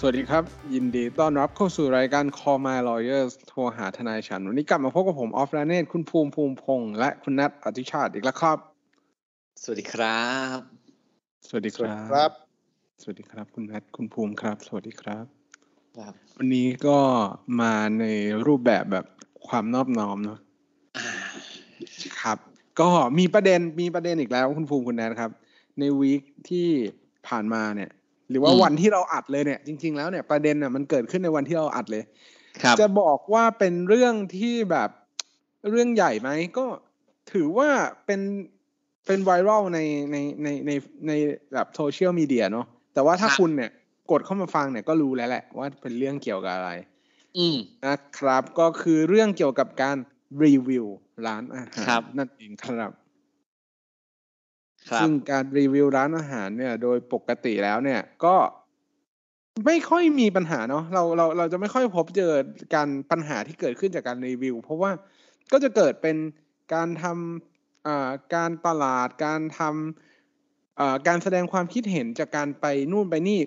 สวัสดีครับ ยินดีต้อนรับเข้าสู่รายการ Call My Lawyers โทรหาทนายฉัน วันนี้กลับมาพบกับผม ออฟราเนตคุณภูมิภูมิพงษ์และคุณนัทอธิชาติอีกแล้วครับ สวัสดีครับ สวัสดีครับครับสวัสดีครับ คุณนัทคุณภูมิครับ สวัสดีครับครับ วันนี้ก็มาในรูปแบบแบบความนอบน้อมเนาะอ่าครับ ก็มีประเด็นมีประเด็นอีกแล้ว คุณภูมิคุณแนทครับ ในวีคที่ผ่านมาเนี่ย หรือว่าวันที่เราอัดเลยเนี่ยจริง ๆ แล้วเนี่ยประเด็นน่ะมันเกิดขึ้นในวันที่เราอัดเลยครับจะบอกว่าเป็นเรื่องที่แบบเรื่องใหญ่ไหมก็ถือว่าเป็นเป็นไวรัลในในในในในแบบโซเชียลมีเดียเนาะแต่ว่าถ้าครับคุณเนี่ยกดเข้ามาฟังเนี่ยก็รู้แล้วแหละว่าเป็นเรื่องเกี่ยวกับอะไร อืมนะครับ ก็คือเรื่องเกี่ยวกับการรีวิวร้านอาหารครับนั่นเองครับครับ ซึ่งการรีวิวร้านอาหารเนี่ย โดยปกติแล้วเนี่ยก็ไม่ค่อยมีปัญหาเนาะเราเราเราจะไม่ค่อยพบเจอการปัญหาที่เกิดขึ้นจากการรีวิว เพราะว่าก็จะเกิดเป็นการทำอ่าการตลาดการทำอ่าการแสดงความคิดเห็นจากการไปนู่นไปนี่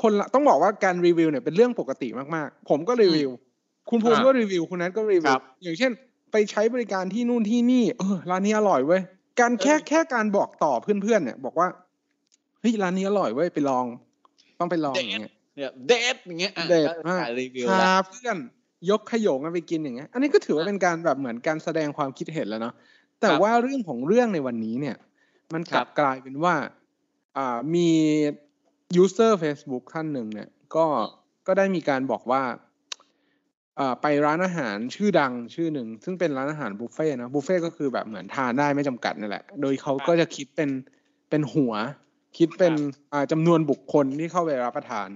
คนละต้องบอกว่าการรีวิวเนี่ยเป็นเรื่องปกติมากๆ ผมก็รีวิว คุณภูมิครับก็รีวิวคุณนัทก็รีวิครัวบอย่างเช่น ไปใช้บริการที่นู่นที่นี่เออร้านนี้อร่อยเว้ย การแค่เออแค่การบอกต่อเพื่อนๆเนี่ย บอกว่าเฮ้ยร้านนี้อร่อยเว้ยไปลอง ต้องไปลองอย่างเงี้ยเนี่ยเดทอย่างเงี้ยอะเด็ดก็มากถ่ายรีวิวพาแล้วเพื่อนยกขยงกันไปกินอย่างเงี้ย อันนี้ก็ถือว่าเป็นการแบบเหมือนการแสดงความคิดเห็นแล้วเนาะแต่ครับว่าเรื่องของเรื่องในวันนี้เนี่ย มันกลับครับกลายเป็นว่า อ่ามียูเซอร์ Facebook ท่านหนึ่งเนี่ย ก็ก็ได้มีการบอกว่าอ่า ไปร้านอาหารชื่อดังชื่อหนึ่ง ซึ่งเป็นร้านอาหารบุฟเฟ่ต์นะบุฟเฟ่ต์ก็คือแบบเหมือนทานได้ไม่จำกัดนั่นแหละ โดยเขาก็จะคิดเป็นเป็นหัว คิดเป็นอ่าจำนวนบุคคลที่เข้าไปรับประทาน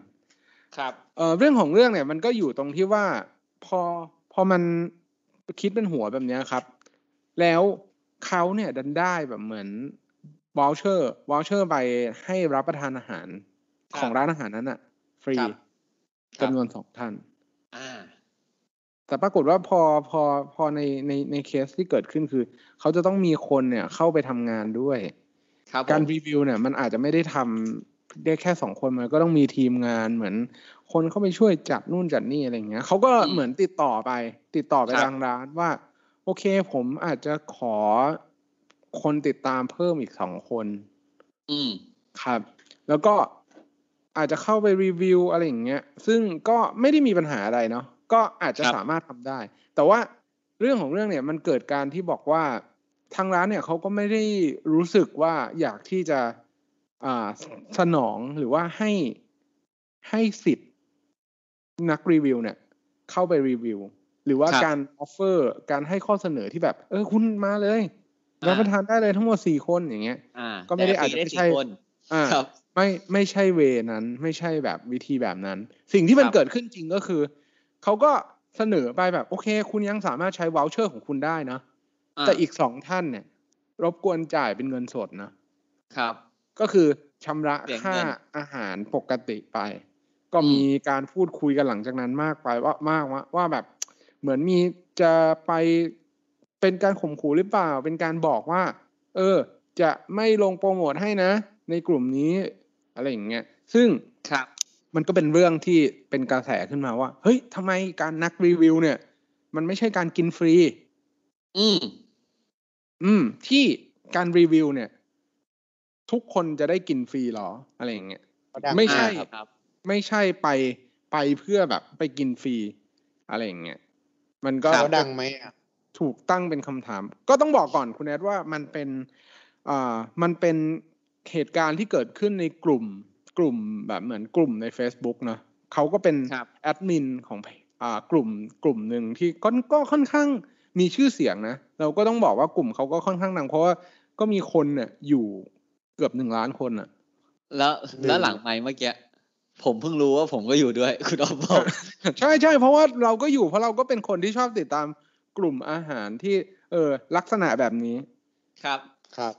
ครับเอ่อเรื่องของเรื่องเนี่ยมันก็อยู่ตรงที่ว่าพอพอมันคิดเป็นหัวแบบเนี้ยครับ แล้วเขาเนี่ยดันได้แบบเหมือนvoucher voucher ไปให้รับประทานอาหารครับของร้านอาหารนั้นอะฟรีครับจำนวนสองท่านอ่า แต่ปรากฏว่าพอพอพอในในในเคสที่เกิดขึ้นคือ เขาจะต้องมีคนเนี่ยเข้าไปทำงานด้วยครับการผมรีวิวเนี่ยมันอาจจะไม่ได้ทำได้แค่สองคนมันก็ต้องมีทีมงานเหมือน คนเข้าไปช่วยจัดนู่นจัดนี่อะไรอย่างเงี้ยเขาก็เหมือนติดต่อไป ติดต่อไปทางร้านว่า โอเคผมอาจจะขอคนติดตามเพิ่มอีกสองคน อืมครับ แล้วก็อาจจะเข้าไปรีวิวอะไรอย่างเงี้ย ซึ่งก็ไม่ได้มีปัญหาอะไรเนาะก็อาจจะครับสามารถทำได้ แต่ว่าเรื่องของเรื่องเนี่ยมันเกิดการที่บอกว่าทางร้านเนี่ยเขาก็ไม่ได้รู้สึกว่าอยากที่จะอ่าสนองหรือว่าให้ให้สิทธิ์นักรีวิวเนี่ย เข้าไปรีวิว หรือว่าครับการ offer การให้ข้อเสนอที่แบบ เออคุณมาเลยอ่ารับประทานได้เลยทั้งหมดสี่คนอย่างเงี้ยอ่าก็ไม่ได้แต่อาจจะฟรีไม่ใช่สี่คนอ่าครับไม่ไม่ใช่ way นั้น ไม่ใช่แบบวิธีแบบนั้น สิ่งที่มันครับเกิดขึ้นจริงก็คือ เขาก็เสนอไปแบบโอเค คุณยังสามารถใช้ voucher ของคุณได้นะแต่อีกสองท่านเนี่ย รบกวนจ่ายเป็นเงินสดนะ ครับ ก็คือชำระเปลี่ยนค่าเงินอาหารปกติไป ก็อืมมีการพูดคุยกันหลังจากนั้นมากไปว่ามากว่าว่าแบบเหมือนมีจะไปเป็นการข่มขู่หรือเปล่า เป็นการบอกว่า เออ จะไม่ลงโปรโมทให้นะ ในกลุ่มนี้อะไรอย่างเงี้ย ซึ่งครับ มันก็เป็นเรื่องที่เป็นกระแสขึ้นมาว่า เฮ้ยทำไมการนักรีวิว เนี่ย มันไม่ใช่การกินฟรี อืม อืม ที่การรีวิว เนี่ย ทุกคนจะได้กินฟรีเหรอ อะไรอย่างเงี้ยไม่ใช่อ่าครับไม่ใช่ไปไปเพื่อแบบ ไปกินฟรี อะไรอย่างเงี้ยมันก็เขาดังไหมอะถูกตั้งเป็นคำถาม ก็ต้องบอกก่อนคุณแอดว่ามันเป็นอ่ามันเป็นเหตุการณ์ที่เกิดขึ้นในกลุ่ม กลุ่มแบบเหมือนกลุ่มใน Facebook เนอะเขาก็เป็นครับแอดมินของอ่ากลุ่มกลุ่มหนึ่งที่ก็ก็ค่อนข้างมีชื่อเสียงนะ เราก็ต้องบอกว่ากลุ่มเขาก็ค่อนข้างดังเพราะว่าก็มีคนเนี่ยอยู่เกือบหนึ่งล้านคนอะ แล้วหนึ่งแล้วหลังไมค์เมื่อกี้ผมเพิ่งรู้ว่าผมก็อยู่ด้วย คุณออฟบอกใช่ใช่เพราะว่าเราก็อยู่เพราะเราก็เป็นคนที่ชอบติดตามกลุ่มอาหารที่ เออลักษณะแบบนี้ ครับครับ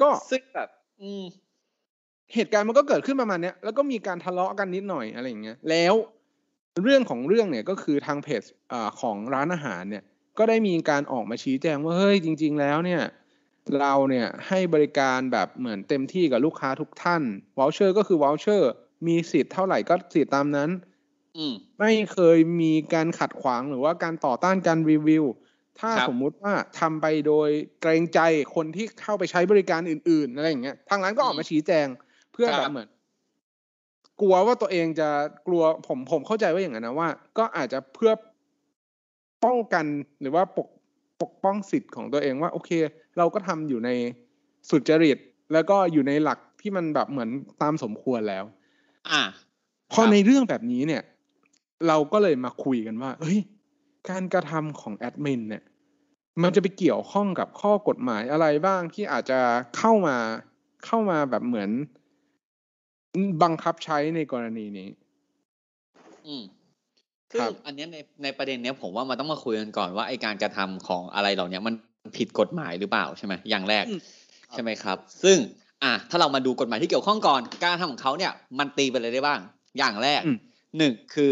ก็ซึ่งแบบ อืม เหตุการณ์มันก็เกิดขึ้นประมาณเนี้ยแล้วก็มีการทะเลาะกันนิดหน่อยอะไรอย่างเงี้ยแล้วเรื่องของเรื่องเนี่ยก็คือทางเพจอ่าของร้านอาหารเนี่ยก็ได้มีการออกมาชี้แจงว่าเฮ้ยจริง ๆ แล้วเนี่ยเราเนี่ยให้บริการแบบเหมือนเต็มที่กับลูกค้าทุกท่าน voucher ก็คือ voucher มีสิทธิ์เท่าไหร่ก็สิทธิ์ตามนั้นอืมไม่เคยมีการขัดขวางหรือว่าการต่อต้านการรีวิว ถ้าครับสมมุติว่าทำไปโดยเกรงใจคนที่เข้าไปใช้บริการอื่น ๆ อะไรอย่างเงี้ยทางร้านก็ออกมาชี้แจง เพื่อคแบรับบเหมือน กลัวว่าตัวเองจะกลัวผมผมเข้าใจว่าอย่างนั้นนะว่า ก็อาจจะเพื่อป้องกันหรือว่าปกปกป้องสิทธิ์ของตัวเองว่า โอเค เราก็ทำอยู่ในสุจริต แล้วก็อยู่ในหลักที่มันแบบเหมือนตามสมควรแล้ว อ่าพอครับในเรื่องแบบนี้เนี่ย เราก็เลยมาคุยกันว่าเฮ้ยการกระทำของแอดมินเนี่ยมันจะไปเกี่ยวข้องกับข้อกฎหมายอะไรบ้างที่อาจจะเข้ามาเข้ามาแบบเหมือน บังคับใช้ในกรณีนี้ อืมซึ่งครับอันเนี้ยในในประเด็นเนี้ยผมว่ามันต้องมาคุยกันก่อนว่าไอการกระทำของอะไรเหล่าเนี้ยมันผิดกฎหมายหรือเปล่าใช่ไหมอย่างแรกอืมใช่ไหมครับ ซึ่ง อะถ้าเรามาดูกฎหมายที่เกี่ยวข้องก่อน การทำของเขาเนี่ย มันตีไปเลยได้บ้าง อย่างแรกอืมหนึ่งคือ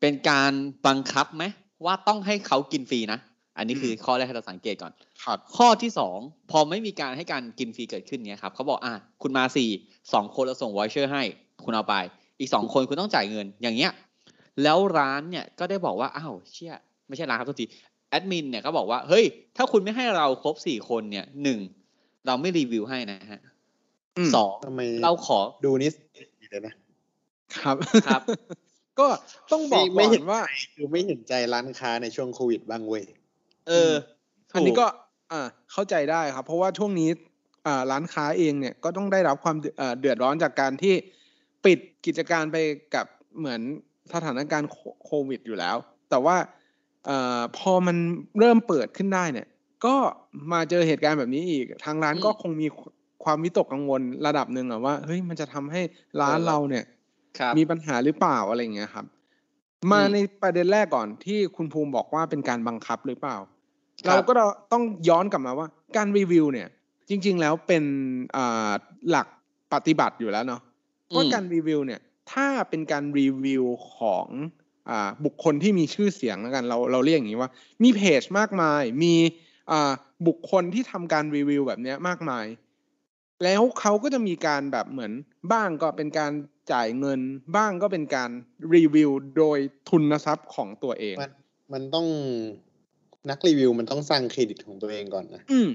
เป็นการบังคับไหมว่าต้องให้เขากินฟรีนะ อันนี้คือข้อแรกให้เราสังเกตก่อนครับข้อที่สองพอไม่มีการให้การกินฟรีเกิดขึ้นเนี้ยครับเขาบอกอะคุณมาสี่สองคนเราส่ง voucher ให้ คุณเอาไป อีกสองคนคุณต้องจ่ายเงินอย่างเงี้ย แล้วร้านเนี่ยก็ได้บอกว่าอ้าวเชี่ยไม่ใช่ร้านครับทุกทีแอดมินเนี่ยก็บอกว่าเฮ้ย ถ้าคุณไม่ให้เราครบสี่คนเนี่ยหนึ่งเราไม่รีวิวให้นะฮะอืมสองทำไมเราขอดูนี่ดีเลยนะครับครับ ก็ต้องบอกไม่ก่อเห็นนว่าคือไม่เห็นใจร้านค้าในช่วงโควิดบ้างเว้ย เอออันนี้ถูก็อ่าเข้าใจได้ครับ เพราะว่าช่วงนี้อ่าร้านค้าเองเนี่ยก็ต้องได้รับความเดือเอ่อเดือดร้อนจากการที่ปิดกิจการไปกับเหมือนสถานการณ์โคโควิดอยู่แล้ว แต่ว่าเอ่อพอมันเริ่มเปิดขึ้นได้เนี่ย ก็มาเจอเหตุการณ์แบบนี้อีก ทางร้านอืมก็คงมีความวิตกกังวลระดับหนึ่งอะว่าเฮ้ยมันจะทำให้ร้านเออเราเนี่ยครับมีปัญหาหรือเปล่าอะไรอย่างเงี้ยครับ มาอืมในประเด็นแรกก่อนที่คุณภูมิบอกว่าเป็นการบังคับหรือเปล่าครับ เราก็ต้องย้อนกลับมาว่า การรีวิวเนี่ย จริง ๆ แล้วเป็นอ่าหลักปฏิบัติอยู่แล้วเนาะว่าการรีวิวเนี่ย ถ้าเป็นการรีวิวของอ่าบุคคลที่มีชื่อเสียงแล้วกัน เราเราเรียกอย่างนี้ว่า มีเพจมากมาย มีอ่าบุคคลที่ทำการรีวิวแบบเนี้ยมากมาย แล้วเขาก็จะมีการแบบเหมือนบ้างก็เป็นการจ่ายเงิน บ้างก็เป็นการรีวิวโดยทุนทรัพย์ของตัวเอง มันมันต้อง นักรีวิวมันต้องสร้างเครดิตของตัวเองก่อนนะอืม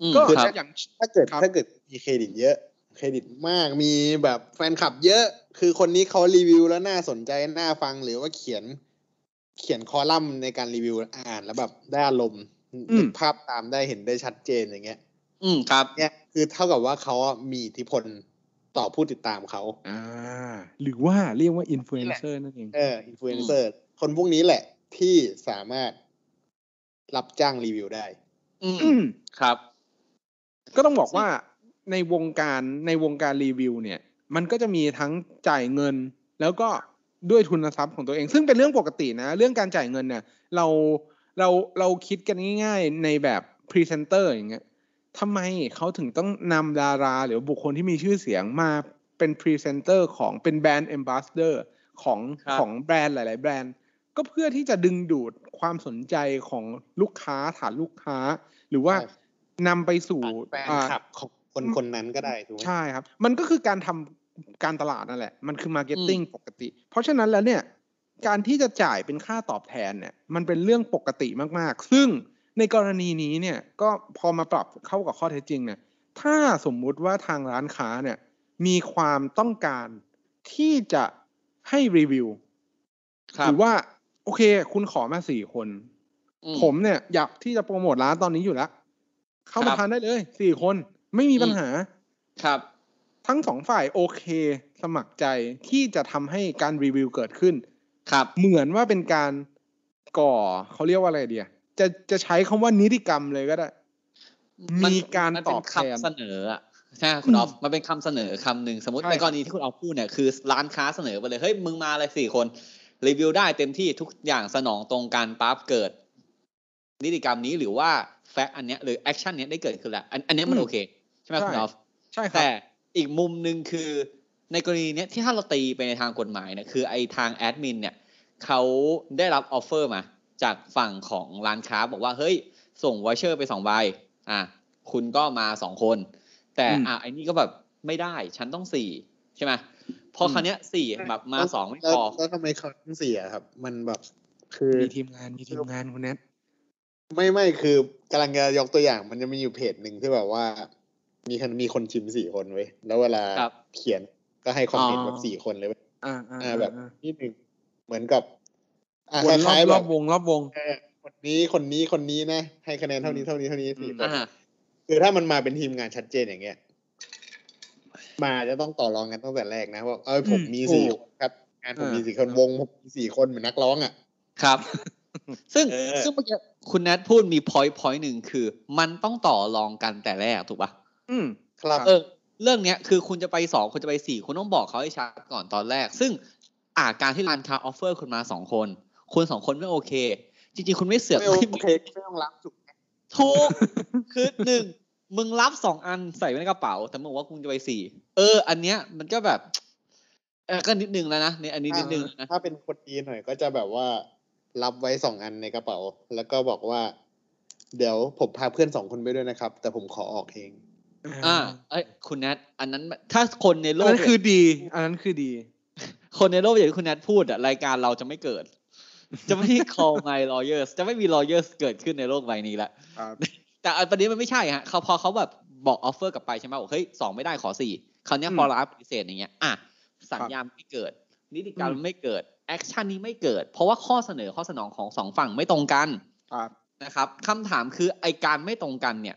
อืมก็ครับอย่างถ้าเกิดครับถ้าเกิดมีเครดิตเยอะ เครดิตมากมีแบบแฟนคลับเยอะ คือคนนี้เขารีวิวแล้วน่าสนใจน่าฟังหรือว่าเขียน เขียนคอลัมน์ในการรีวิวอ่านแล้วแบบได้อารมณ์นึกภาพตามได้เห็นได้ชัดเจนอย่างเงี้ย อืมครับ เนี่ยคือเท่ากับว่าเขาอะมีอิทธิพลต่อผู้ติดตามเขาอ่าหรือว่าเรียกว่าอินฟลูเอนเซอร์นั่นเองเอออินฟลูเอนเซอร์คนพวกนี้แหละที่สามารถ รับจ้างรีวิวได้อืมอืมครับ ก็ต้องบอกว่าในวงการในวงการรีวิว เนี่ย มันก็จะมีทั้งจ่ายเงิน แล้วก็ด้วยทุนทรัพย์ของตัวเอง ซึ่งเป็นเรื่องปกตินะ เรื่องการจ่ายเงินเนี่ย เราเราเราคิดกันง่าย ๆ ในแบบพรีเซนเตอร์อย่างเงี้ยทำไมเขาถึงต้องนำดารา หรือบุคคลที่มีชื่อเสียงมาเป็นพรีเซนเตอร์ของเป็นแบรนด์ a อมบ s สเดอร์ของครับของแบรนด์หลาย ๆ แบรนด์ ก็เพื่อที่จะดึงดูดความสนใจของลูกค้าฐานลูกค้า หรือว่าใช่นำไปสู่แฟนอ่าคลับของคนคนนั้นก็ได้ถูกไหมใช่ครับ มันก็คือการทำการตลาดนั่นแหละ มันคือ marketing ปกติ เพราะฉะนั้นแล้วเนี่ย การที่จะจ่ายเป็นค่าตอบแทนเนี่ย มันเป็นเรื่องปกติมากๆ ซึ่งในกรณีนี้เนี่ย ก็พอมาปรับเข้ากับข้อเท็จจริงเนี่ย ถ้าสมมุติว่าทางร้านค้าเนี่ย มีความต้องการที่จะให้รีวิวครับหรือว่า โอเค คุณขอมาสี่คนอืผมเนี่ย อยากที่จะโปรโมทร้านตอนนี้อยู่แล้ว เข้ามาครับทานได้เลยสี่คนไม่มีปัญหา ครับ ทั้งสองฝ่ายโอเค สมัครใจที่จะทำให้การรีวิวเกิดขึ้น ครับ เหมือนว่าเป็นการก่อเขาเรียกว่าอะไรเดียจะจะใช้คำว่านิติกรรมเลยก็ได้นมีการนตเป็อนบแทนคำเสนออะใช่ไหมคุณออฟมันเป็นคำเสนอคำหนึ่งสมมติใช่ในกรณีที่คุณออฟพูดเนี่ยคือร้านค้าเสนอไปเลยเฮ้ยมึงมาเลยสี่คน รีวิวได้เต็มที่ทุกอย่างสนองตรงกันปั๊บเกิด นิติกรรมนี้หรือว่า fact อันเนี้ยหรือ action เนี้ยได้เกิดขึ้นแล้วอันอันเนี้ยมันอืมโอเค ใช่ไหมคุณออฟใช่ครับแต่อีกมุมหนึ่งคือในกรณีเนี้ยที่ถ้าเราตีไปในทางกฎหมายเนี่ยคือไอทางแอดมินเนี่ยเขาได้รับ offer มา จากฝั่งของร้านค้าบอกว่าเฮ้ย ส่ง voucher ไปสองใบอะคุณก็มาสองคน แต่อืมอะไอ้นี่ก็แบบไม่ได้ฉันต้องสี่ใช่ไหม พออืมคราวเนี้ยสี่แบบมาสองไม่แล้วพอแล้วทำไมเขาต้องเสียครับ มันแบบคือมีทีมงานมีทีมงานคุณแนทไม่ไม่คือกำลังจะยกตัวอย่าง มันจะมีอยู่เพจหนึ่งที่แบบว่า มีคนมีคนชิมสี่คนเว้ยแล้วเวลาครับเขียนก็ให้คอมเมนต์อ๋อแบบสี่คนเลยเว้ยอ่าอ่าอ่าแบบอ่านิดหนึ่งเหมือนกับอ่าวนครอบล้ายๆรแบอบบวงรอบวงเออคนนี้คนนี้คนนี้นะให้คะแนนเท่านี้เท่านี้เท่านี้สี่คนอ่าคือถ้ามันมาเป็นทีมงานชัดเจนอย่างเงี้ย มาจะต้องต่อรองกันตั้งแต่แรกนะว่าเออผมอืมมีสี่ถูกคนครับงานผมอ่ามีมีสี่คนวงผมมีสี่คนเหมือนนักร้องอะครับ ซึ่งเออซึ่งเมื่อกี้คุณแนทพูดมี point point หนึ่งคือ มันต้องต่อรองกันแต่แรกถูกปะอืม ครับเออเรื่องเนี้ยคือคุณจะไปสองคุณจะไปสี่คุณต้องบอกเขาให้ชัดก่อนตอนแรก ซึ่งอาการที่ร้านค้า offer คุณมาสองคน คุณสองคนไม่โอเค จริงๆ คุณไม่เสือกไม่โอไม่เคไม่ต้องรับถูกไหมถูกคือหนึ่ง มึงรับสองอันใส่ไว้ในกระเป๋า แต่มึงบอกว่าคุณจะไปสี่เออ อันเนี้ยมันก็แบบเออก็นิดนึงแล้วนะในอันนี้นิดนึงนะถ้าเป็นคนดีหน่อยก็จะแบบว่ารับไว้สองอันในกระเป๋า แล้วก็บอกว่า เดี๋ยวผมพาเพื่อนสองคนไปด้วยนะครับ แต่ผมขอออกเอง อ่า เอ้ยคุณแนทอันนั้น ถ้าคนในโลอันกนั้นคือดี อันนั้นคือดี คนในโลกอย่างที่คุณแนทพูดอะรายการเราจะไม่เกิด จะไม่มี call my lawyers จะไม่มี lawyers เกิดขึ้นในโลกใบนี้ละครับ แต่อันประเด็นมันไม่ใช่ฮะเขาพอเขาแบบบอก offer กลับไปใช่ไหมบอกเฮ้ยสองไม่ได้ขอสี่คราวเนี้ยอืมพอรับปฏิเสธอย่างเงี้ยอะสัญญาไม่เกิด นิติกรรมอืมไม่เกิด action นี้ไม่เกิด เพราะว่าข้อเสนอข้อสนองของสองฝั่งไม่ตรงกันครับนะครับคำถามคือไอการไม่ตรงกันเนี่ย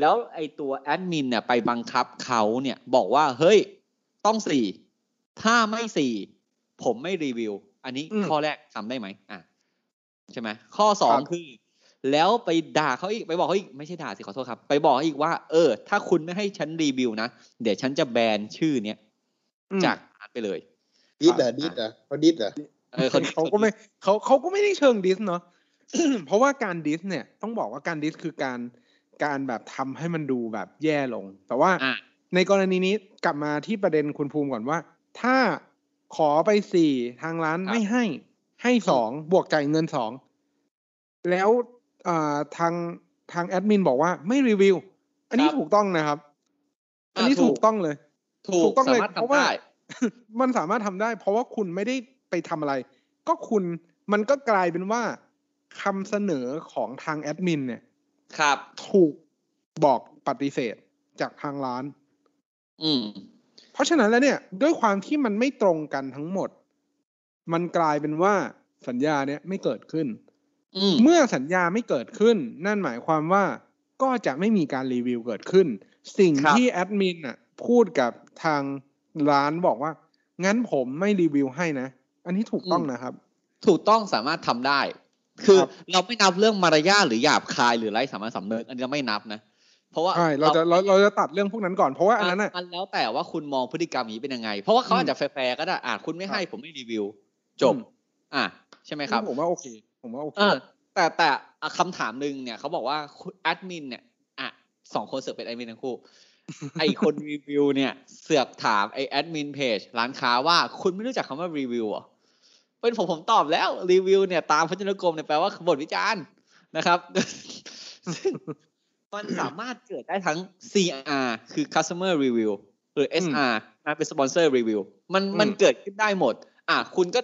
แล้วไอตัวแอดมินเนี่ยไปบังคับเขาเนี่ย บอกว่าเฮ้ยต้องสี่ถ้าไม่สี่ผมไม่รีวิว อันนี้อืมข้อแรกทำได้ไหมอะใช่ไหมข้อสองครับคือ แล้วไปด่าเขาอีกไปบอกเขาอีกไม่ใช่ด่าสิขอโทษครับ ไปบอกเขาอีกว่า เออ ถ้าคุณไม่ให้ฉันรีวิวนะ เดี๋ยวฉันจะแบนชื่อเนี้ยอืมจากร้านไปเลยดิดเหรอดิดเหรอเขาดิดเหรอเออเขาเขาก็ไม่เขาเขาก็ไม่ได้เชิงดิสเนาะเพราะว่าการดิสเนี่ยต้องบอกว่าการดิสคือการการแบบทำให้มันดูแบบแย่ลง แต่ว่าอะในกรณีนี้กลับมาที่ประเด็นคุณภูมิก่อนว่า ถ้าขอไปสี่ทางร้านไม่ให้ให้สองบวกจ่ายเงินสองแล้วอ่า ทางทางแอดมินบอกว่าไม่รีวิว อันนี้ครับถูกต้องนะครับ อันอะนี้ถูถูกกต้องเลย ถูถูกกต้องสาเลยมารถเพราะทำว่าได้มันสามารถทำได้ เพราะว่าคุณไม่ได้ไปทำอะไร ก็คุณมันก็กลายเป็นว่าคำเสนอของทางแอดมินเนี่ย ครับ ถูกบอกปฏิเสธจากทางร้าน อืม เพราะฉะนั้นแล้วเนี่ย ด้วยความที่มันไม่ตรงกันทั้งหมด มันกลายเป็นว่าสัญญาเนี่ยไม่เกิดขึ้นอืม เมื่อสัญญาไม่เกิดขึ้น นั่นหมายความว่าก็จะไม่มีการรีวิวเกิดขึ้น สิ่งครับที่แอดมินอะพูดกับทางร้านบอกว่า งั้นผมไม่รีวิวให้นะ อันนี้ถูกต้องนะครับ ถูกต้องสามารถทำได้ คือครับเราไม่นับเรื่องมารยาทหรือหยาบคายหรือไร้สามัญสำนึกอันนี้เราไม่นับนะเพราะว่าใช่เราจะเราเราจะตัดเรื่องพวกนั้นก่อนเพราะว่าอันนั้นอะมันแล้วแต่ว่าคุณมองพฤติกรรมนี้เป็นยังไง เพราะว่าเขาอืมอาจจะแฟร์ๆก็ได้อะคุณไม่ให้ครับผมไม่รีวิว จบอืมอะใช่ไหมครับผมว่าโอเค ผมว่าโอเคเออแต่แต่อะคำถามหนึ่งเนี่ยเขาบอกว่าคุณแอดมินเนี่ยอะสองคนเสือกเป็นแอดมินทั้งคู่ ไอคนรีวิวเนี่ยเสือกถามไอแอดมินเพจร้านค้าว่าคุณไม่รู้จักคำว่ารีวิวเหรอเป็นผมผมตอบแล้วรีวิวเนี่ยตามพจนานุกรมเนี่ยแปลว่าบทวิจารณ์นะครับซึ่งมันสามารถเกิดได้ทั้ง CR คือ customer review หรือ SR นะเป็น sponsor review มันอืมมันเกิดขึ้นได้หมด อะคุณก็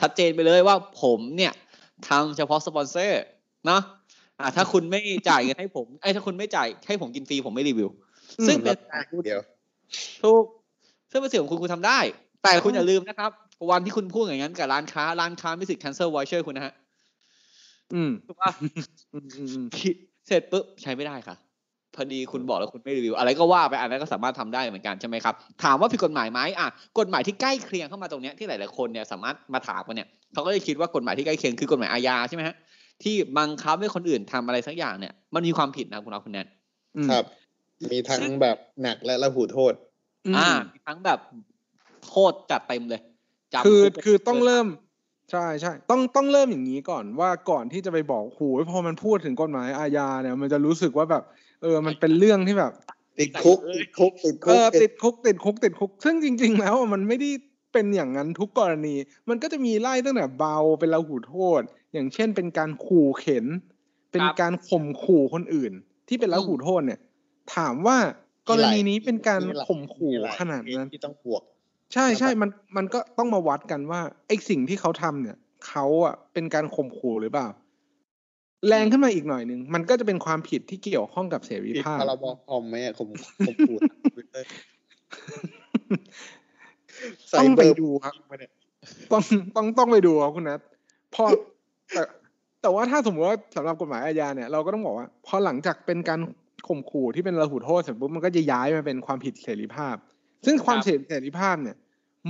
ชัดเจนไปเลยว่าผมเนี่ย ทำเฉพาะสปอนเซอร์เนาะอะถ้าคุณไม่จ่ายเงินให้ผมไอ้ยถ้าคุณไม่จ่ายให้ผมกินฟรีผมไม่รีวิว ซึ่งเป็นเดี๋ยวถูกซึ่งเป็นสิ่งของคุณคุณทำได้ แต่คุณอย่าลืมนะครับ วันที่คุณพูดอย่างนั้นกับร้านค้า ร้านค้ามีสิทธิ์ cancel voucher คุณนะฮะ อืมถูกป่ะอืมอืมอืมเสร็จปุ๊บใช้ไม่ได้ค่ะ พอดีคุณบอกแล้วคุณไม่รีวิว อะไรก็ว่าไปอันนั้นก็สามารถทำได้เหมือนกันใช่ไหมครับ ถามว่าผิดกฎหมายไหมอะกฎหมายที่ใกล้เคียงเข้ามาตรงเนี้ยที่หลาย ๆ คนเนี่ยสามารถมาถามกันเนี่ยเขาก็จะคิดว่ากฎหมายที่ใกล้เคียงคือกฎหมายอาญาใช่ไหมฮะที่บังคับให้คนอื่นทำอะไรสักอย่างเนี่ย มันมีความผิดนะคุณเอาคุณแนนอืมครับ มีทั้งแบบหนักและระหูโทษ อ่ามีทั้งแบบโทษจัดเต็มเลยจำคือคุกคือต้องเริ่มใช่ใช่ต้องต้องเริ่มอย่างนี้ก่อนว่าก่อนที่จะไปบอกโหยพอมันพูดถึงกฎหมายอาญาเนี่ย มันจะรู้สึกว่าแบบ เออ มันเป็นเรื่องที่แบบ ติดคุกติดคุกติดเอคุกอติดคุกติดคุกติดคุก ซึ่งจริง ๆ แล้วมันไม่ได้เป็นอย่างนั้นทุกกรณี มันก็จะมีไล่ตั้งแต่เบาเป็นละหูโทษ อย่างเช่น เป็นการขู่เข็น เป็นการข่มขู่คนอื่น ที่เป็นละหูโทษเนี่ย ถามว่ากรณีนี้เป็นการข่มขู่ขนาดนั้นที่ต้องบวก ใช่ใช่มันมันก็ต้องมาวัดกันว่าไอ้สิ่งที่เขาทำเนี่ยเขาอะเป็นการข่มขู่หรือเปล่า แรงขึ้นมาอีกหน่อยหนึ่งมันก็จะเป็นความผิดที่เกี่ยวข้องกับเสรีผิดภาพพรบคอมไหมอะข่มข่มขู่ทางทวิตเตอร์ใส่ต้องเบไปอร์ดูครับมาเนี่ยต้องต้องต้องไปดูครับคุณนัทพอแต่แต่ว่าถ้าสมมติว่าสำหรับกฎหมายอาญาเนี่ยเราก็ต้องบอกว่าพอหลังจากเป็นการข่มขู่ที่เป็นระหูโทษเสร็จปุ๊บมันก็จะย้ายมาเป็นความผิดเสรีภาพ ซึ่งความเสรีภาพเนี่ย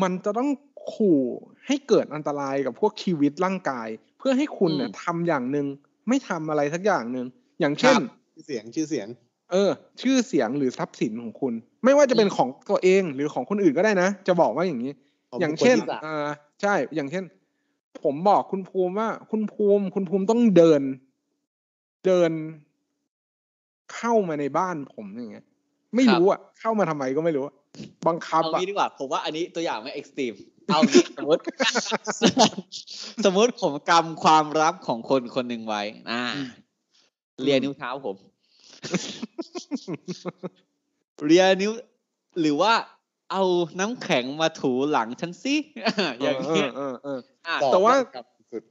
มันจะต้องขู่ให้เกิดอันตรายกับพวกชีวิตร่างกาย เพื่อให้คุณเนี่ยทำอย่างหนึ่ง ไม่ทำอะไรสักอย่างหนึ่งอย่างเช่นชื่อเสียงชื่อเสียง เออ ชื่อเสียงหรือทรัพย์สินของคุณ ไม่ว่าจะเป็นของตัวเองหรือของคนอื่นก็ได้นะ จะบอกว่าอย่างนี้ของอย่างเช่นบุคคลที่สามอ่าใช่ อย่างเช่น ผมบอกคุณภูมิว่า คุณภูมิ คุณภูมิต้องเดิน เดิน เข้ามาในบ้านผมอย่างเงี้ย ไม่รู้อะ เข้ามาทำไมก็ไม่รู้อะบังคับเอาอะงี้ดีกว่า ผมว่าอันนี้ตัวอย่างไม่เอ็กซ์ตรีม เอางี้สมมติสมมติผมกำความลับของคนคนหนึ่งไว้อ่าเรียนนิ้วเท้าผมเรียนนิ้ว หรือว่าเอาน้ำแข็งมาถูหลังฉันสิอย่างเอเงี้อยเออเอออะตอบแต่ว่ากับสุด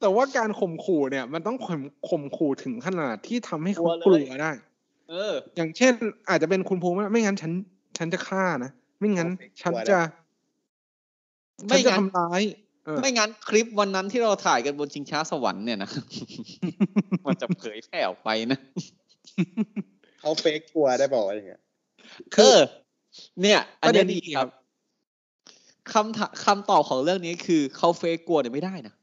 แต่ว่าการข่มขู่เนี่ย มันต้องข่มข่มขู่ถึงขนาดที่ทำให้เขากกลัลัววเลยได้ เออ อย่างเช่น อาจจะเป็นคุณภูมิว่าไม่งั้นฉัน ฉันจะฆ่านะ ไม่งั้น ฉันจะ ไม่ฉันจะงั้นทำร้ายเออไม่งั้นคลิปวันนั้นที่เราถ่ายกันบนชิงช้าสวรรค์เนี่ยนะมันจะเผยแพร่ออกไปนะเขาเฟกกลัวได้บอกว่าอย่างเงี้ยเออเนี่ย อันประเด็เนี้ยนดีนี้ครับคำถาคำตอบของเรื่องนี้คือเขาเฟกกลัวเนี่ยไม่ได้นะ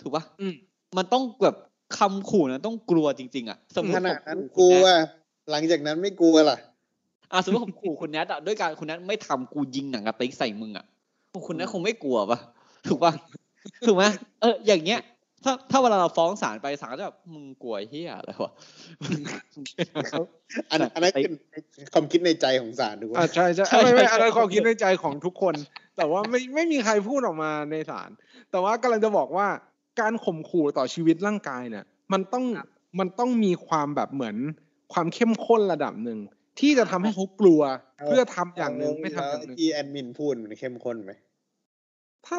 ถูกปะอืมมันต้องแบบคำขู่นะต้องกลัวจริง ๆ อะ สมมขตินาดผมนั้นขู่กลัคุณวแนทหลังจากนั้นไม่กลัวล่ะอะสมมติผมขู่คุณแนทอะด้วยการคุณแนทไม่ทำกูยิงหนังกระติกใส่มึงอะ คุณแนทคงไม่กลัวปะถูกปะถูกไหมเอออย่างเงี้ย ถ้าถ้าเวลาเราฟ้องศาลไปศาลก็จะแบบมึงกลัวเฮียอะไรวะอันอันนั้นคือความคิดในใจของศาลถูกไหมอ่าใช่ใช่ใช่ไม่ไม่ใช่อันนั้นความคิดในใจของทุกคน แต่ว่าไม่ไม่มีใครพูดออกมาในศาลแต่ว่ากำลังจะบอกว่าการข่มขู่ต่อชีวิตร่างกายเนี่ย มันต้องมันต้องมีความแบบเหมือนความเข้มข้นระดับหนึ่ง ที่จะทำให้เขากลัว เพื่อทำอย่างหนึ่งไม่ทำอย่างหนึ่งที่แอดมินพูดมันเข้มข้นไหมถ้า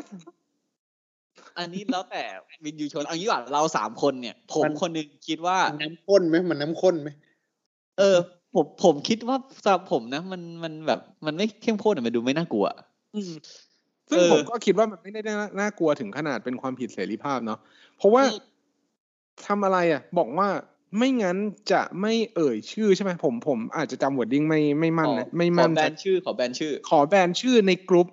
อันนี้แล้วแต่วินยูชนเอางี้ว่าเราสามคนเนี่ย ผมมันคนหนึ่งคิดว่ามันน้ำข้นไหมมันน้ำข้นไหมเออ ผมผมคิดว่าสำหรับผมนะ มันมันแบบ มันไม่เข้มข้นอะมันดูไม่น่ากลัวอืมซึ่งเออผมก็คิดว่ามันไม่ได้น่าน่ากลัวถึงขนาดเป็นความผิดเสรีภาพเนาะเพราะว่าอืมทำอะไรอะ บอกว่า ไม่งั้นจะไม่เอ่ยชื่อใช่ไหมผมผมอาจจะจำ wording ไม่ไม่มั่นนะไม่ขอมั่นใจแบนชื่อขอแบนชื่อ ขอแบนชื่อในกลุ่ม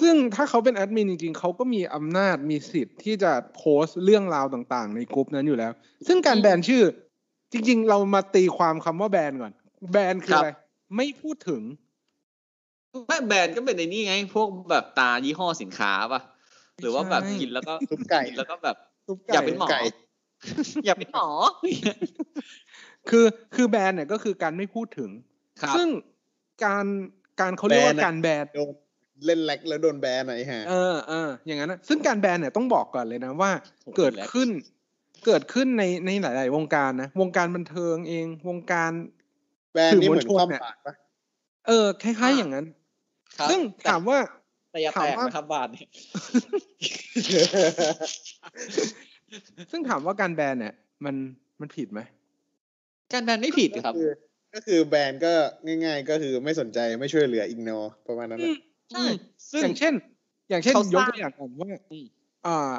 ซึ่งถ้าเขาเป็นแอดมินจริงๆ เขาก็มีอำนาจมีสิทธิ์ที่จะโพสต์เรื่องราวต่างๆ ในกลุ่มนั้นอยู่แล้ว ซึ่งการอืมแบนชื่อ จริง ๆ เรามาตีความคำว่าแบนก่อน แบนคือครับอะไร ไม่พูดถึงไม่แบนก็เป็นในนี่ไง พวกแบบตรายี่ห้อสินค้าป่ะ หรือว่าแบบใช่กินแล้วก็ซุปไก่กินแล้วก็แบบซุปอยากเป็นหมอไก่ อยากเป็นหมอ คือคือแบนเนี่ยก็คือการไม่พูดถึงครับซึ่งการการเขาเรียกว่าแบนอะการแบนโดนเล่นแล็กแล้วโดนแบนไหนฮะเออเอออย่างนั้นนะซึ่งการแบนเนี่ยต้องบอกก่อนเลยนะว่าโอ้โหเกิดแหลกขึ้น เกิดขึ้นในในหลาย ๆ วงการนะวงการบันเทิงเอง วงการแบนนี่เหมือนสื่อมวลชนความเนี่ยปากปะเออคล้าย ๆ อย่างนั้นครับซึ่งถามว่าแต่อย่าถามแตกว่านะครับบาทเนี่ย ซึ่งถามว่าการแบนเนี่ย มันมันผิดไหมการแบนไม่ผิดครับ ก็คือก็คือแบนก็ง่าย ๆ ก็คือไม่สนใจไม่ช่วยเหลืออิกนอประมาณนั้นน่ะใช่ซึ่งอย่างเช่น อย่างเช่นเขายสกร้างตัวอย่างก่อนว่าอืมอ่า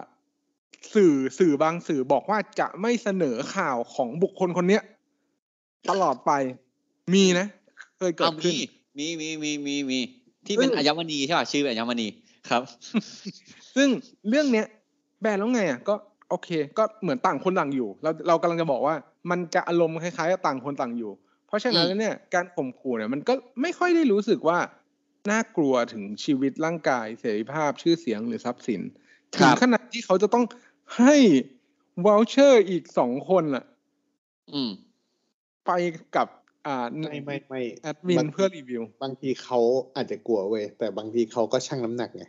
สื่อสื่อบางสื่อบอกว่าจะไม่เสนอข่าวของบุคคลคนเนี้ย ตลอดไปมีนะ เคยเกิเอาดขึ้นมีมีมีมีมีมีที่เป็นซึ่งอัญมณีใช่ป่ะชื่อเป็นอัญมณีครับ ซึ่งเรื่องเนี้ยแบนแล้วไงอะก็ โอเค ก็เหมือนต่างคนต่างอยู่ เราเรากำลังจะบอกว่า มันจะอารมณ์คล้ายๆกับต่างคนต่างอยู่ เพราะฉะนั้นอืมเนี่ยการข่มขู่เนี่ยมันก็ไม่ค่อยได้รู้สึกว่าน่ากลัวถึงชีวิตร่างกายเสรีภาพชื่อเสียงหรือทรัพย์สินคถึรังบขนาดที่เขาจะต้องให้ voucher อีกสองคนอะอืม ไปกับอ่าไม่ไม่ไม่แอดมินบางเพื่อรีวิว บางทีเขาอาจจะกลัวเว้ยแต่บางทีเขาก็ชั่งน้ำหนักไง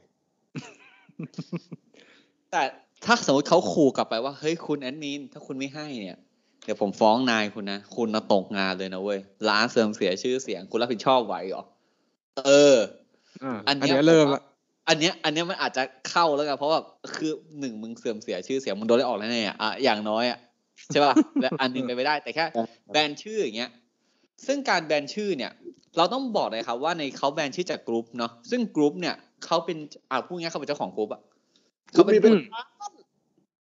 แต่ ถ้าสมมติเขาขู่กลับไปว่าเฮ้ยคุณแอดมินถ้าคุณไม่ให้เนี่ยเดี๋ยวผมฟ้องนายคุณนะคุณน่ะตกงานเลยนะเว้ยร้านเสื่อมเสียชื่อเสียงคุณรับผิดชอบไหวเหรอเอออ่าอัอันนเนี้ยเนี้ยเริ่มละอันเนี้ยอันเนี้ยมันอาจจะเข้าแล้วกันเพราะว่าคือหนึ่งมึงเสื่อมเสียชื่อเสียงมึงโดนไล่ออกแน่ๆอะอะอย่างน้อยอะใช่ป่ะและอันหนึงไปนไม่ได้แต่แค่แบนชื่ออย่างเงี้ย ซึ่งการแบนชื่อเนี่ย เราต้องบอกเลยครับว่าในเขาแบนชื่อจากกรุ๊ปเนาะซึ่งกรุ๊ปเนี่ยเขาเป็นอ่าพูดง่ายๆเขาเป็นเจ้าของกรุ๊ปอะเขาเป็นมี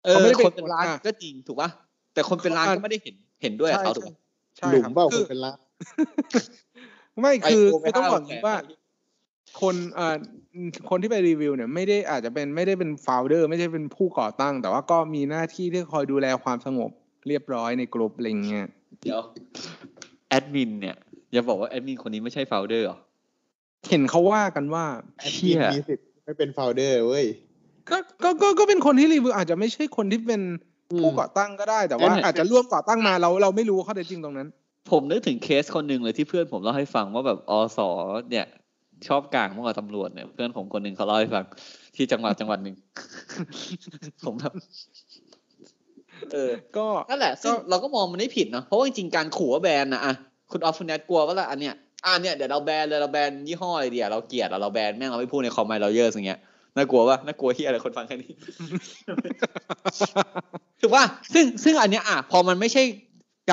เป็นเออเขาไม่ได้เป็นคนเป็นร้านอะก็จริงถูกป่ะแต่คนเป็นร้านเขาอะก็ไม่ได้เห็นเห็นด้วยกับเขาถูกป่ะใช่หลุมครับเปล่าคืคอนเป็นละไม่คือไปโทรไปคือต้องห้าบอกแสนว่า คนเอ่อคนที่ไปรีวิวเนี่ย ไม่ได้อาจจะเป็นไม่ได้เป็นฟ o ลเดอร์ไม่ใช่เป็นผู้ก่อตั้ง แต่ว่าก็มีหน้าที่ที่คอยดูแลความสงบเรียบร้อยในกลุ่มอะไรเงี้ยเดี๋ยวแอดมินเนี่ยอย่าบอกว่าแอดมินคนนี้ไม่ใช่ founder หรอเห็นเขาว่ากันว่าเชี่ยมีสิทธิ์ไม่เป็น founder เว้ย ก็ก็ก็ก็เป็นคนที่รีวิวอาจจะไม่ใช่คนที่เป็นอืมผู้ก่อตั้งก็ได้ แต่ว่าเอ้ยอาจจะร่วมก่อตั้งมาเราเราไม่รู้ข้อเท็จจริงตรงนั้น ผมนึกถึงเคสคนหนึ่งเลยที่เพื่อนผมเล่าให้ฟังว่าแบบอสเนี่ยชอบกลางมากกว่าตำรวจเนี่ยเพื่อนผมคนหนึ่งเขาเล่าให้ฟังที่จังหวัดจังหวัดหนึ่งผมแบบเออ ก็นั่นแหละซึ่งก็เราก็มองมันไม่ผิดเนาะเพราะว่าจริงๆการขู่ว่าแบนนะอะคุณออฟฟูเนตกลัวว่าละอันเนี้ยอะเนี่ยเดี๋ยวเราแบนเลยเราแบนยี่ห้ออะไรเดียวเราเกลียดอะเราแบนแม่งเราไม่พูดในคอมไมเราเยอร์อย่างเงี้ย น่ากลัวปะน่ากลัวที่อะไรคนฟังแค่นี้ถูกป่ะซึ่งซึ่งอันเนี้ยอะพอมันไม่ใช่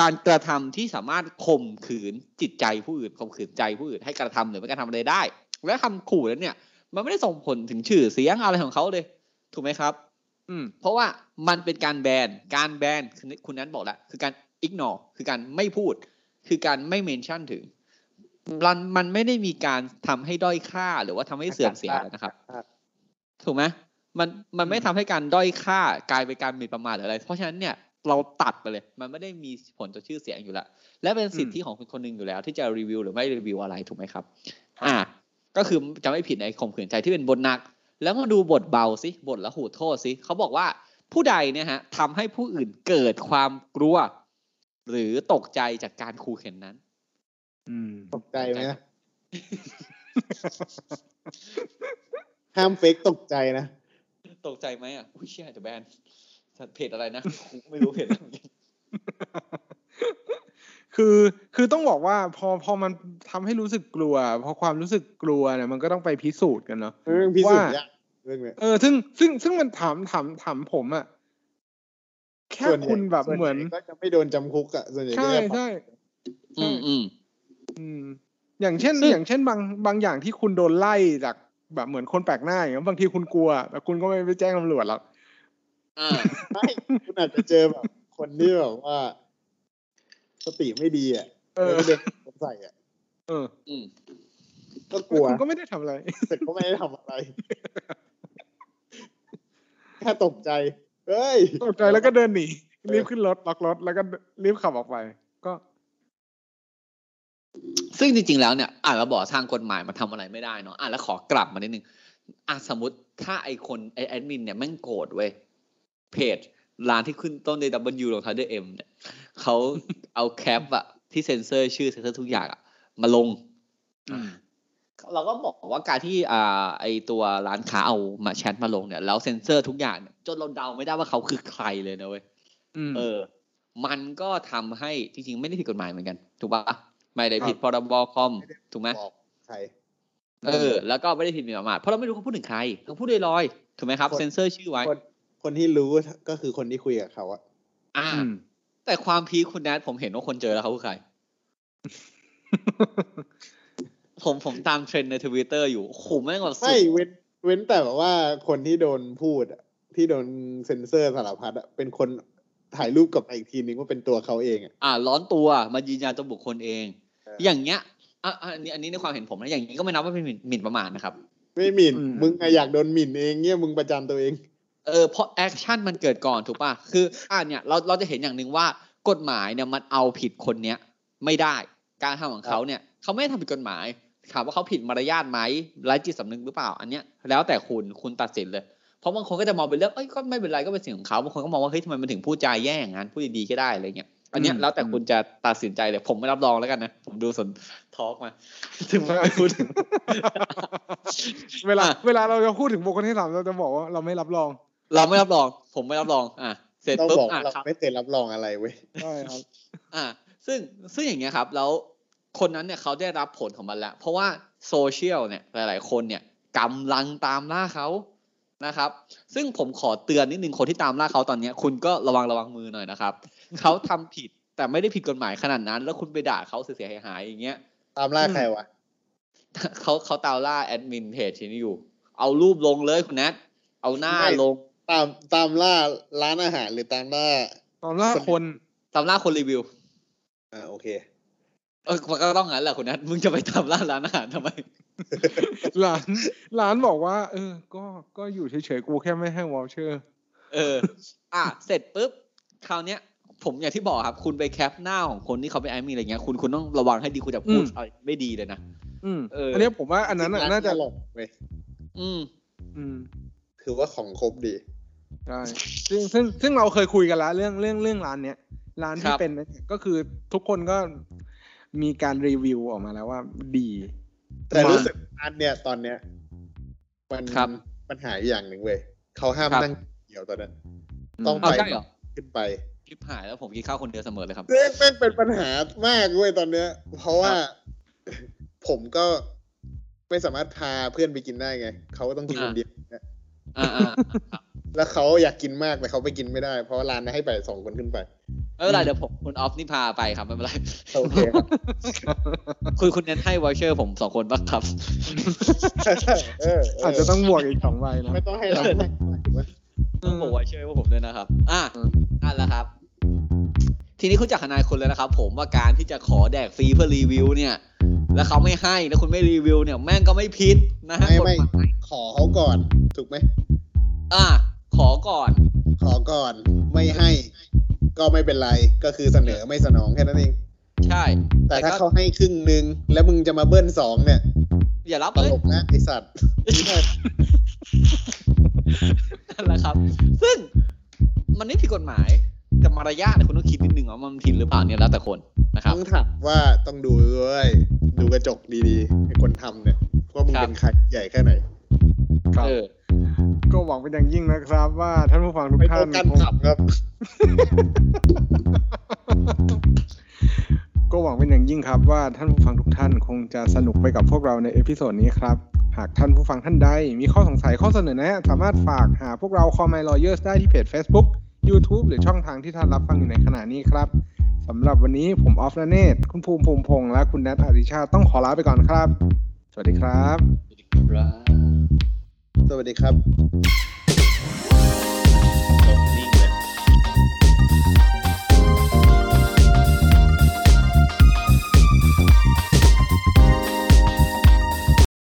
การกระทำที่สามารถข่มขืนจิตใจผู้อื่นข่มขืนใจผู้อื่นให้กระทำหรือไม่กระทำอะไรได้ และคำขู่นั้นเนี่ย มันไม่ได้ส่งผลถึงชื่อเสียงอะไรของเขาเลย ถูกไหมครับ อืม เพราะว่ามันเป็นการแบนการแบนคือคุณนั้นบอกแล้วคือการ ignore คือการไม่พูด คือการไม่เมนชั่นถึงมันมันไม่ได้มีการทำให้ด้อยค่าหรือว่าทำให้เสื่อมเสียนะครับ ถูกไหมมันมันไม่ทำให้การด้อยค่ากลายเป็นการหมิ่นประมาทหรืออะไร เพราะฉะนั้นเนี่ยเราตัดไปเลย มันไม่ได้มีผลต่อชื่อเสียงอยู่แล้ว และเป็นสิทธิของคนคนหนึ่งอยู่แล้ว ที่จะรีวิวหรือไม่รีวิวอะไรถูกไหมครับ อ่า ก็คือจะไม่ผิดในข่มขืนใจที่เป็นบทหนัก แล้วมาดูบทเบาสิบทละหูโทษสิเขาบอกว่าผู้ใดเนี่ยฮะทำให้ผู้อื่นเกิดความกลัว หรือตกใจจากการขู่เข็นนั้น อืม ตกใจไหมนะ ห้ามเฟกตกใจนะ ตกใจไหมอะ อุ้ยเชี่ยจะแบนเพจอะไรนะกูไม่รู้เพจอะไรเหมือนกันคือคือต้องบอกว่าพอพอมันทำให้รู้สึกกลัว พอความรู้สึกกลัวเนี่ยมันก็ต้องไปพิสูจน์กันเนาะเรื่องพิสูจน์ว่ายากเรื่องเนี้ยเออซึ่งซึ่งซึ่งมันถามถามถามผมอะแค่ส่วนใหญ่คุณแบบส่วนเหมือนใญ่ก็จะไม่โดนจำคุกอะส่วนใหญ่ก็ใช่จะใช่อืมอืมอืมอย่างเช่นซึ่งอย่างเช่นบางบางอย่างที่คุณโดนไล่จาก แบบเหมือนคนแปลกหน้าอย่างเงี้ยบางทีคุณกลัวแต่คุณก็ไม่ไปแจ้งตำรวจหรอกอ่าไม่คุณอาจจะเจอแบบคนที่แบบว่า สติไม่ดีอะเออแล้วก็เดินใส่อะเอออืมก็กลัวคุณก็ไม่ได้ทำอะไรแต่ก็ไม่ได้ทำอะไรแค่ตกใจเฮ้ยตกใจแล้วก็เดินหนีรีบขึ้นรถล็อกรถแล้วก็รีบขับออกไป ก็ ซึ่งจริงๆแล้วเนี่ยอะเราบอกทางกฎหมายมาทำอะไรไม่ได้เนาะอะแล้วขอกลับมานิดนึงอะสมมติถ้าไอคนไอแอดมินเนี่ยแม่งโกรธเว้ยเพจร้านที่ขึ้นต้นด้วย W ลงท้ายด้วย M เนี่ยเขาเอาแคปอะที่เซ็นเซอร์ชื่อเซ็นเซอร์ทุกอย่างอะมาลงอืมเราก็บอกว่าการที่อ่าไอตัวร้านค้าเอามาแชทมาลงเนี่ยแล้วเซ็นเซอร์ทุกอย่างเนี่ยจนเราเดาไม่ได้ว่าเขาคือใครเลยนะเว้ยอืมเออ มันก็ทำให้จริงๆ ไม่ได้ผิดกฎหมายเหมือนกัน ถูกปะ ไม่ได้ผิดคพรับรบคอมถูกไหมบอกใครเออ แล้วก็ไม่ได้ผิดหมิ่นประมาทเพราะเราไม่รู้เขาพูดถึงใครเขาพูดลอยๆถูกไหมครับคนเซ็นเซอร์ชื่อไว้คนคนที่รู้ก็คือคนที่คุยกับเขาอะอ่าอืมแต่ความพีคคุณแนทผมเห็นว่าคนเจอแล้วเขาคือใคร ผมผมตามเทรนด์ในทวิตเตอร์อยู่โอ้โหแม่งแบบสุไม่ดเว้นเว้นแต่แบบว่าคนที่โดนพูดอะที่โดนเซ็นเซอร์สารพัดอะเป็นคนถ่ายรูปกลับมาอีกทีนึงว่าเป็นตัวเขาเองอะอ่าร้อนตัวมายืนยันตัวบุคคลเองเออออย่างเงี้ยอะอะอันนี้อันนี้ในความเห็นผมนะอย่างนี้ก็ไม่นับว่าเป็นหมิ่นหมิ่นประมาทนะครับ ไม่หมิ่นอืมมึงอะอยากโดนหมิ่นเองเนี่ยมึงประจานตัวเองเออเพราะ action มันเกิดก่อนถูกป่ะคืออ่าเนี่ยเราเราจะเห็นอย่างหนึ่งว่ากฎหมายเนี่ยมันเอาผิดคนเนี้ยไม่ได้การทำของเขาเนี่ยเขาไม่ได้ทำผิดกฎหมายถามว่าเขาผิดมารยาทไหมไร้จิตสำนึกหรือเปล่า อันเนี้ยแล้วแต่คุณคุณตัดสินเลย เพราะบางคนก็จะมองเป็นเรื่องเอ้ยก็ไม่เป็นไรก็เป็นสิ่งของเขาบางคนก็มองว่าเฮ้ยทำไมมันถึงพูดจาแย่อย่างนั้นพูดดีๆก็ได้อะไรเงี้ย อันเนี้ยอืมแล้วแต่คุณจะตัดสินใจเลยผมไม่รับรองแล้วกันนะ ผมดูสนทอล์กมา ถึงไม่พูดเวลาอะเวลาเราจะพูดถึงบุคคลที่สามเราจะบอกว่าเราไม่รับรอง เราไม่รับรอง ผมไม่รับรอง อะเสร็จต้องปุ๊บบอกอะเราครับไม่เคยรับรองอะไรเว้ยใช่ครับ อ่าซึ่งซึ่งอย่างเงี้ยครับ แล้วคนนั้นเนี่ยเขาได้รับผลของมันแล้ว เพราะว่าโซเชียลเนี่ยหลาย ๆ คนเนี่ยกำลังตามล่าเขา นะครับ ซึ่งผมขอเตือนนิดนึงคนที่ตามล่าเขาตอนเนี้ยคุณก็ระวังระวังมือหน่อยนะครับเขาทำผิดแต่ไม่ได้ผิดกฎหมายขนาดนั้น แล้วคุณไปด่าเขาเสียหายๆอย่างเงี้ย ตามล่าใครวะเขาเขาตามล่าแอดมินเพจนี้อยู่ เอารูปลงเลยคุณแนทเอาหน้าไม่ลง ตามตามล่าร้านอาหารหรือตามล่าตอนล่าคนตามล่าคนรีวิว อ่าโอเค เออมันก็ต้องงั้นแหละคุณแนทมึงจะไปตามล่าร้านอาหารทำไม หลานหลานบอกว่า เออ ก็ก็อยู่เฉยๆกูแค่ไม่ให้ voucher เออ อะเสร็จปุ๊บคราวเนี้ยผมอย่างที่บอกครับ คุณไป cap หน้าของคนที่เขาเป็นแอดมินอะไรเงี้ยคุณคุณต้องระวังให้ดีคุณจะพูดอะไรไม่ดีเลยนะอืมเอออัอันเนี้ยผมว่าอันนั้นน่ะร้น่าจะหลอกเว้ยอืม อืม คือว่าของครบดีใช่ซึ่งซึ่งซึ่งเราเคยคุยกันแล้วเรื่องเรื่องเรื่องร้านเนี้ยร้านคที่รับเป็นเนี่ยก็คือทุกคนก็มีการรีวิวออกมาแล้วว่าดี แต่มารู้รู้สึกร้านเนี่ยตอนเนี้ยมันครับปัญหาอยู่อย่างหนึ่งเว้ยเขาห้ามครับนั่งเดี่ยวตอนนั้น ต้องเอาไปใช่เหรอขึ้นไปคลิปหายแล้วผมกินข้าวคนเดียวเสมอเลยครับเรื่องแม่งเป็นปัญหามากเว้ยตอนเนี้ย เพราะว่าผมก็ไม่สามารถพาเพื่อนไปกินได้ไงเขาก็ต้องกินคนเดียวนะอ่าอ่าครับแล้วเขาอยากกินมากแต่เขาไปกินไม่ได้ เพราะว่าร้านให้ไปสองคนขึ้นไป ไม่เป็นไรเดี๋ยวผมคุณออฟนี่พาไปครับไม่เป็นไรโอเคครับคุณคุณเน้นให้วอเชอร์ผมสองคนบ้างครับเออเอาจจะต้องบวกอีกสองใบนะไม่ต้องให้เราให้ถูกไหมต้องบอกวอเชอร์ว่าผมด้วยนะครับ อะอืมนั่นแหละครับ ทีนี้คุณจักรนายคุณเลยนะครับ ผมว่าการที่จะขอแดกฟรีเพื่อรีวิวเนี่ยแล้วเขาไม่ให้แล้วคุณไม่รีวิวเนี่ยแม่งก็ไม่ผิดนะฮะไม่กฎไม่หมายขอเขาก่อน ถูกไหมอะขอก่อน ขอก่อนไม่ให้ ก็ไม่เป็นไรก็คือเสนอไม่สนองแค่นั้นเอง ใช่ แต่ถ้าก็เขาให้ครึ่งหนึ่งแล้วมึงจะมาเบิ้ลสองเนี่ย อย่ารับตเลยลกนะไอสัตว์นั่นแหละครับ ซึ่งมันไม่ผิดกฎหมาย แต่มารยาทเนี่ยคุณต้องคิดนิดนึงว่ามันผิดหรือเปล่าเนี่ยแล้วแต่คนนะครับต้องถามว่าต้องดูด้วยดูกระจกดีๆไอคนทำเนี่ยว่ามึงครับเป็นใครใหญ่แค่ไหนครับเออ ก็หวังเป็นอย่างยิ่งนะครับ ว่าท่านผู้ฟังทุกไม่ท่าต้อนงการคงขับครับ ก็หวังเป็นอย่างยิ่งครับ ว่าท่านผู้ฟังทุกท่านคงจะสนุกไปกับพวกเราใน episode นี้ครับ หากท่านผู้ฟังท่านใด มีข้อสงสัยข้อเสนอแนะสามารถฝากหาพวกเรา Call My Lawyers ได้ที่เพจ Facebook YouTube หรือช่องทางที่ท่านรับฟังอยู่ในขณะนี้ครับสำหรับวันนี้ผมออฟนเนตคุณภูมิภูมิพงษ์และคุณแนทอาริชาติต้องขอลาไปก่อนครับ สวัสดีครับ สวัสดีครับ